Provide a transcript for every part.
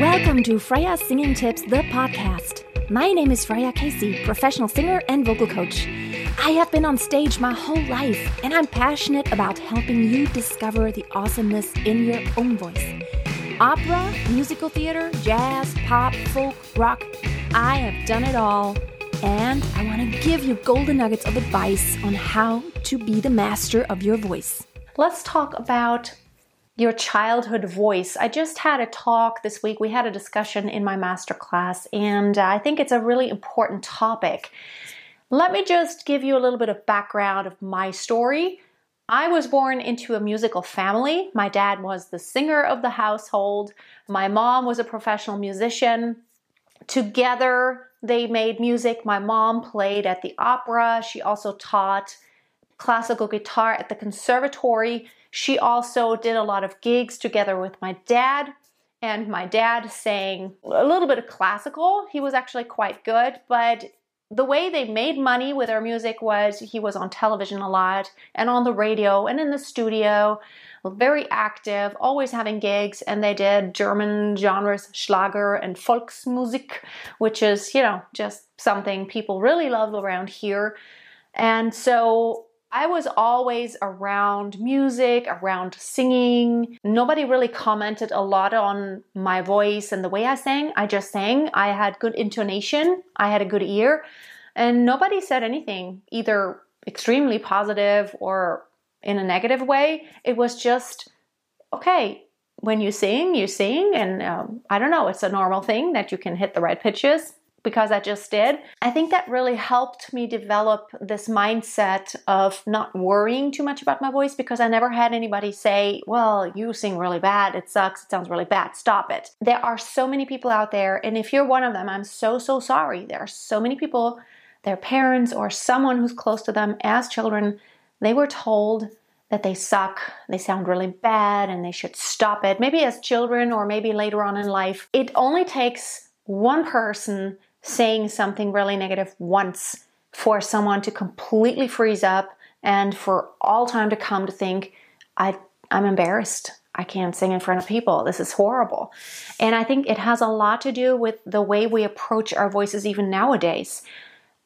Welcome to Freya Singing Tips, the podcast. My name is Freya Casey, professional singer and vocal coach. I have been on stage my whole life, and I'm passionate about helping you discover the awesomeness in your own voice. Opera, musical theater, jazz, pop, folk, rock. I have done it all, and I want to give you golden nuggets of advice on how to be the master of your voice. Let's talk about your childhood voice. I just had a talk this week. We had a discussion in my masterclass, and I think it's a really important topic. Let me just give you a little bit of background of my story. I was born into a musical family. My dad was the singer of the household. My mom was a professional musician. Together, they made music. My mom played at the opera. She also taught classical guitar at the conservatory. She also did a lot of gigs together with my dad. And my dad sang a little bit of classical. He was actually quite good, but the way they made money with their music was he was on television a lot and on the radio and in the studio, very active, always having gigs. And they did German genres, Schlager and Volksmusik, which is, you know, just something people really love around here. And so I was always around music, around singing. Nobody really commented a lot on my voice and the way I sang. I just sang. I had good intonation, I had a good ear, and nobody said anything, either extremely positive or in a negative way. It was just, okay, when you sing, you sing, and um, I don't know, it's a normal thing that you can hit the right pitches because I just did. I think that really helped me develop this mindset of not worrying too much about my voice because I never had anybody say, Well, you sing really bad. It sucks. It sounds really bad. Stop it. There are so many people out there. And if you're one of them, I'm so, so sorry. There are so many people, their parents or someone who's close to them as children, they were told that they suck, they sound really bad, and they should stop it. Maybe as children or maybe later on in life. It only takes one person saying something really negative once for someone to completely freeze up and for all time to come to think, I, I'm embarrassed. I can't sing in front of people. This is horrible. And I think it has a lot to do with the way we approach our voices even nowadays.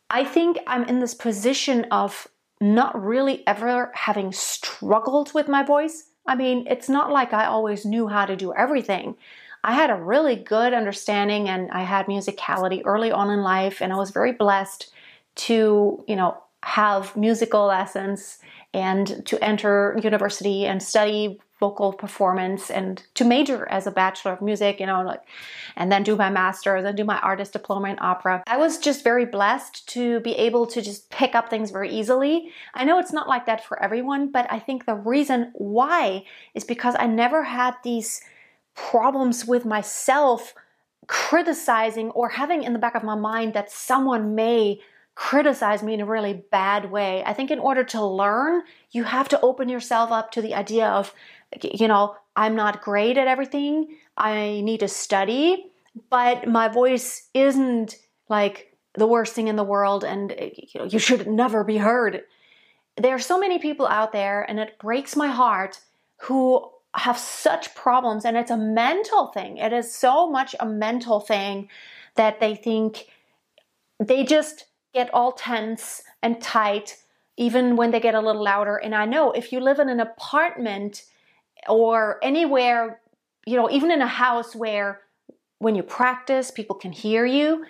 I think I'm in this position of not really ever having struggled with my voice. I mean, it's not like I always knew how to do everything. I had a really good understanding and I had musicality early on in life and I was very blessed to, you know, have musical lessons and to enter university and study vocal performance and to major as a bachelor of music, you know, like and then do my master's and do my artist diploma in opera. I was just very blessed to be able to just pick up things very easily. I know it's not like that for everyone, but I think the reason why is because I never had these problems with myself criticizing or having in the back of my mind that someone may criticize me in a really bad way. I think in order to learn, you have to open yourself up to the idea of, you know, I'm not great at everything. I need to study, but my voice isn't like the worst thing in the world and you know, you should never be heard. There are so many people out there and it breaks my heart who have such problems and it's a mental thing. It is so much a mental thing that they think they just get all tense and tight even when they get a little louder. And I know if you live in an apartment or anywhere, you know, even in a house where when you practice, people can hear you,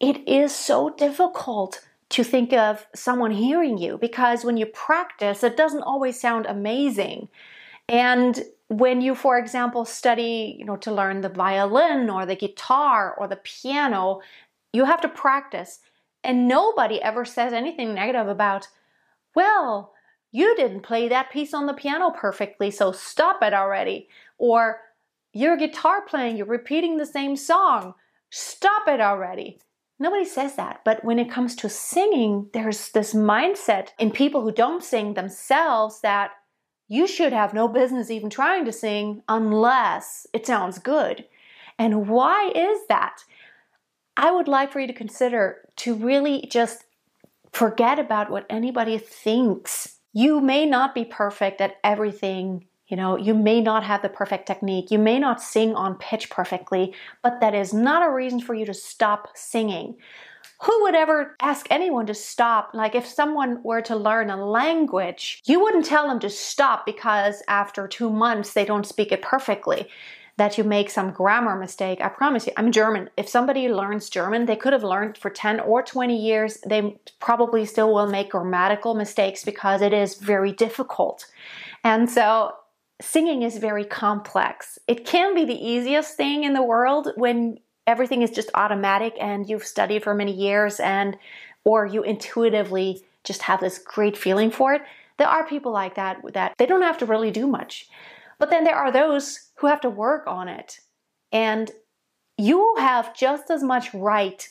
it is so difficult to think of someone hearing you because when you practice, it doesn't always sound amazing. And when you, for example, study, you know, to learn the violin or the guitar or the piano, you have to practice. And nobody ever says anything negative about, well, you didn't play that piece on the piano perfectly, so stop it already. Or your guitar playing, you're repeating the same song, stop it already. Nobody says that. But when it comes to singing, there's this mindset in people who don't sing themselves that you should have no business even trying to sing unless it sounds good. And why is that? I would like for you to consider to really just forget about what anybody thinks. You may not be perfect at everything You know, you may not have the perfect technique, you may not sing on pitch perfectly, but that is not a reason for you to stop singing. Who would ever ask anyone to stop? Like, if someone were to learn a language, you wouldn't tell them to stop because after two months they don't speak it perfectly that you make some grammar mistake. I promise you, I'm German. If somebody learns German, they could have learned for 10 or 20 years. They probably still will make grammatical mistakes because it is very difficult. And so singing is very complex. It can be the easiest thing in the world when everything is just automatic and you've studied for many years and or you intuitively just have this great feeling for it. There are people like that that they don't have to really do much. But then there are those who have to work on it. And you have just as much right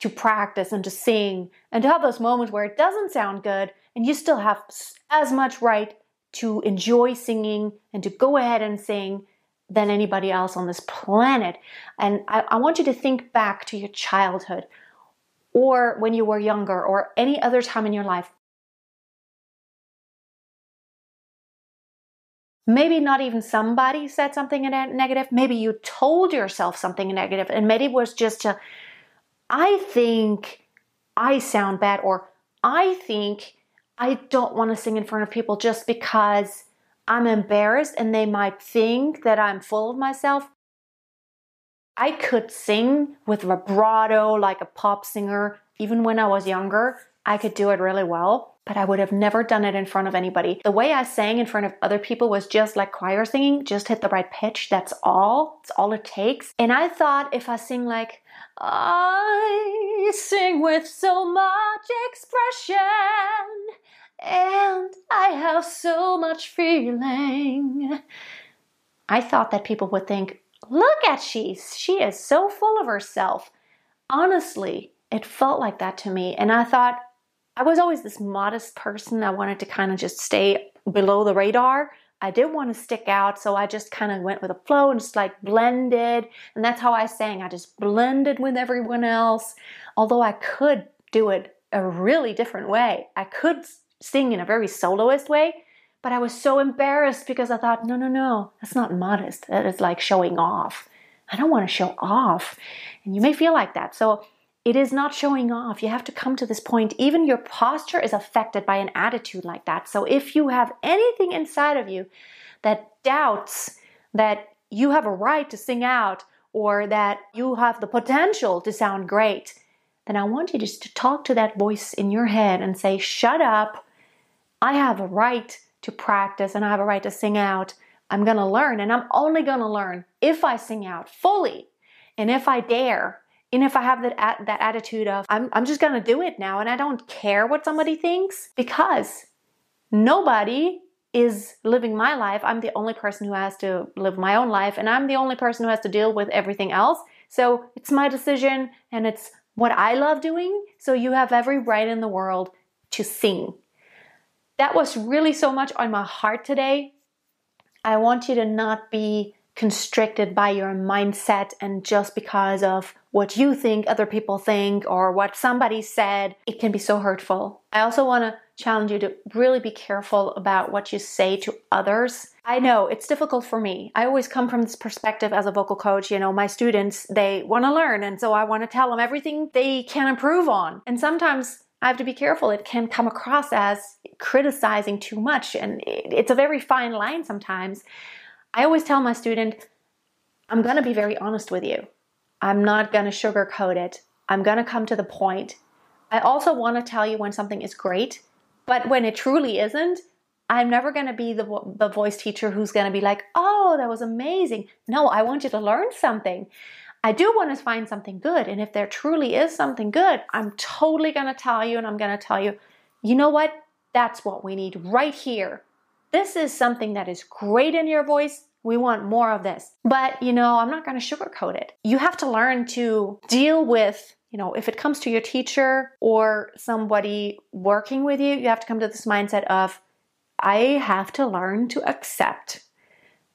to practice and to sing and to have those moments where it doesn't sound good, and you still have as much right to enjoy singing and to go ahead and sing than anybody else on this planet. And I, I, want you to think back to your childhood or when you were younger or any other time in your life. Maybe not even somebody said something negative. Maybe you told yourself something negative, and maybe it was just a, I think I sound bad, or I think I don't want to sing in front of people just because I'm embarrassed and they might think that I'm full of myself. I could sing with vibrato like a pop singer even when I was younger. I could do it really well but I would have never done it in front of anybody. The way I sang in front of other people was just like choir singing, just hit the right pitch. That's all. That's all it takes. And I thought if I sing like, I sing with so much expression and I have so much feeling. I thought that people would think, look at she, she is so full of herself. Honestly, it felt like that to me. And I thought, I was always this modest person. I wanted to kind of just stay below the radar. I didn't want to stick out, so I just kind of went with the flow and just like blended. And that's how I sang. I just blended with everyone else. Although I could do it a really different way. I could sing in a very soloist way, but I was so embarrassed because I thought, no, no, no, that's not modest. That is like showing off. I don't want to show off. And you may feel like that. So it is not showing off. You have to come to this point. Even your posture is affected by an attitude like that. So if you have anything inside of you that doubts that you have a right to sing out or that you have the potential to sound great, then I want you just to talk to that voice in your head and say, Shut up. I have a right to practice and I have a right to sing out. I'm going to learn and I'm only going to learn if I sing out fully and if I dare and if I have that that attitude of I'm I'm just gonna do it now and I don't care what somebody thinks because nobody is living my life. I'm the only person who has to live my own life and I'm the only person who has to deal with everything else. So it's my decision and it's what I love doing. So you have every right in the world to sing. That was really so much on my heart today. I want you to not be constricted by your mindset and just because of what you think other people think or what somebody said, it can be so hurtful. I also want to challenge you to really be careful about what you say to others. I know it's difficult for me. I always come from this perspective as a vocal coach. You know, my students, they want to learn, and so I want to tell them everything they can improve on. And sometimes I have to be careful. It can come across as criticizing too much, and it's a very fine line sometimes. I always tell my student, I'm going to be very honest with you. I'm not going to sugarcoat it. I'm going to come to the point. I also want to tell you when something is great, but when it truly isn't, I'm never going to be the, the voice teacher who's going to be like, oh, that was amazing. No, I want you to learn something. I do want to find something good. And if there truly is something good, I'm totally going to tell you and I'm going to tell you, you know what? That's what we need right here. This is something that is great in your voice. We want more of this. But, you know, I'm not going to sugarcoat it. You have to learn to deal with you know, if it comes to your teacher or somebody working with you, you have to come to this mindset of, I have to learn to accept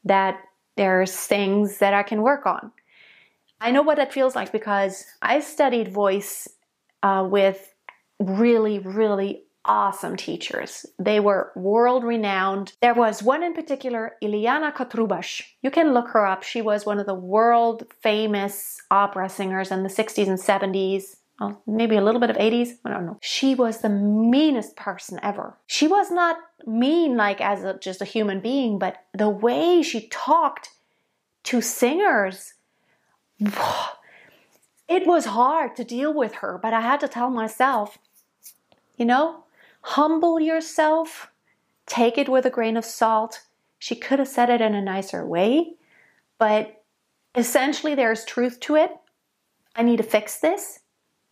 that there's things that I can work on. I know what that feels like because I studied voice uh, with really, really awesome teachers. They were world renowned. There was one in particular, Ileana Cotrubas. You can look her up. She was one of the world famous opera singers in the 60s and 70s. maybe a little bit of 80s. I don't know. She was the meanest person ever. She was not mean like as a, just a human being, but the way she talked to singers, it was hard to deal with her. But I had to tell myself, you know, humble yourself, take it with a grain of salt. She could have said it in a nicer way, but essentially there's truth to it. I need to fix this.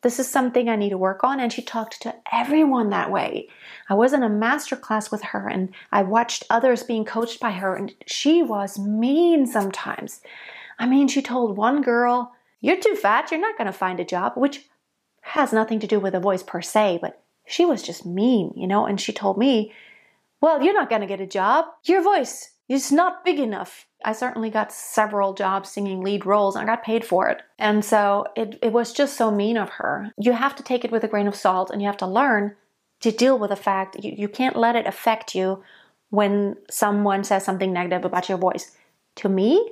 This is something I need to work on. And she talked to everyone that way. I was in a master class with her and I watched others being coached by her, and she was mean sometimes. I mean, she told one girl, You're too fat, you're not going to find a job, which has nothing to do with the voice per se, but she was just mean, you know, and she told me, Well, you're not going to get a job. Your voice is not big enough. I certainly got several jobs singing lead roles and I got paid for it. And so it, it was just so mean of her. You have to take it with a grain of salt and you have to learn to deal with the fact you, you can't let it affect you when someone says something negative about your voice. To me,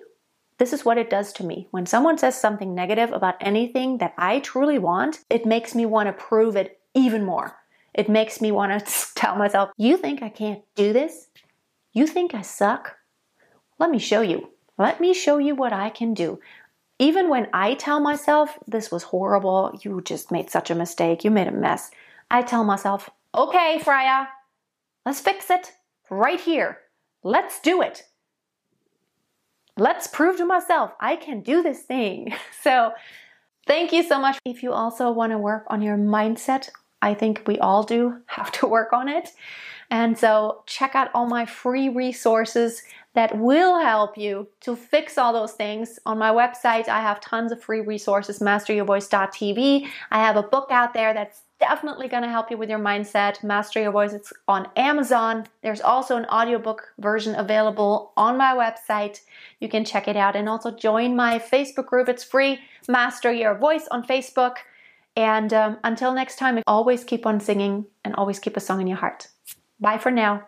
this is what it does to me. When someone says something negative about anything that I truly want, it makes me want to prove it even more. It makes me want to tell myself, You think I can't do this? You think I suck? Let me show you. Let me show you what I can do. Even when I tell myself, This was horrible, you just made such a mistake, you made a mess, I tell myself, Okay, Freya, let's fix it right here. Let's do it. Let's prove to myself I can do this thing. So, thank you so much. If you also want to work on your mindset I think we all do have to work on it. And so check out all my free resources that will help you to fix all those things. On my website, I have tons of free resources, masteryourvoice.tv. I have a book out there that's definitely going to help you with your mindset. Master Your Voice. It's on Amazon. There's also an audiobook version available on my website. You can check it out and also join my Facebook group. It's free. Master Your Voice on Facebook. And um, until next time, always keep on singing and always keep a song in your heart. Bye for now.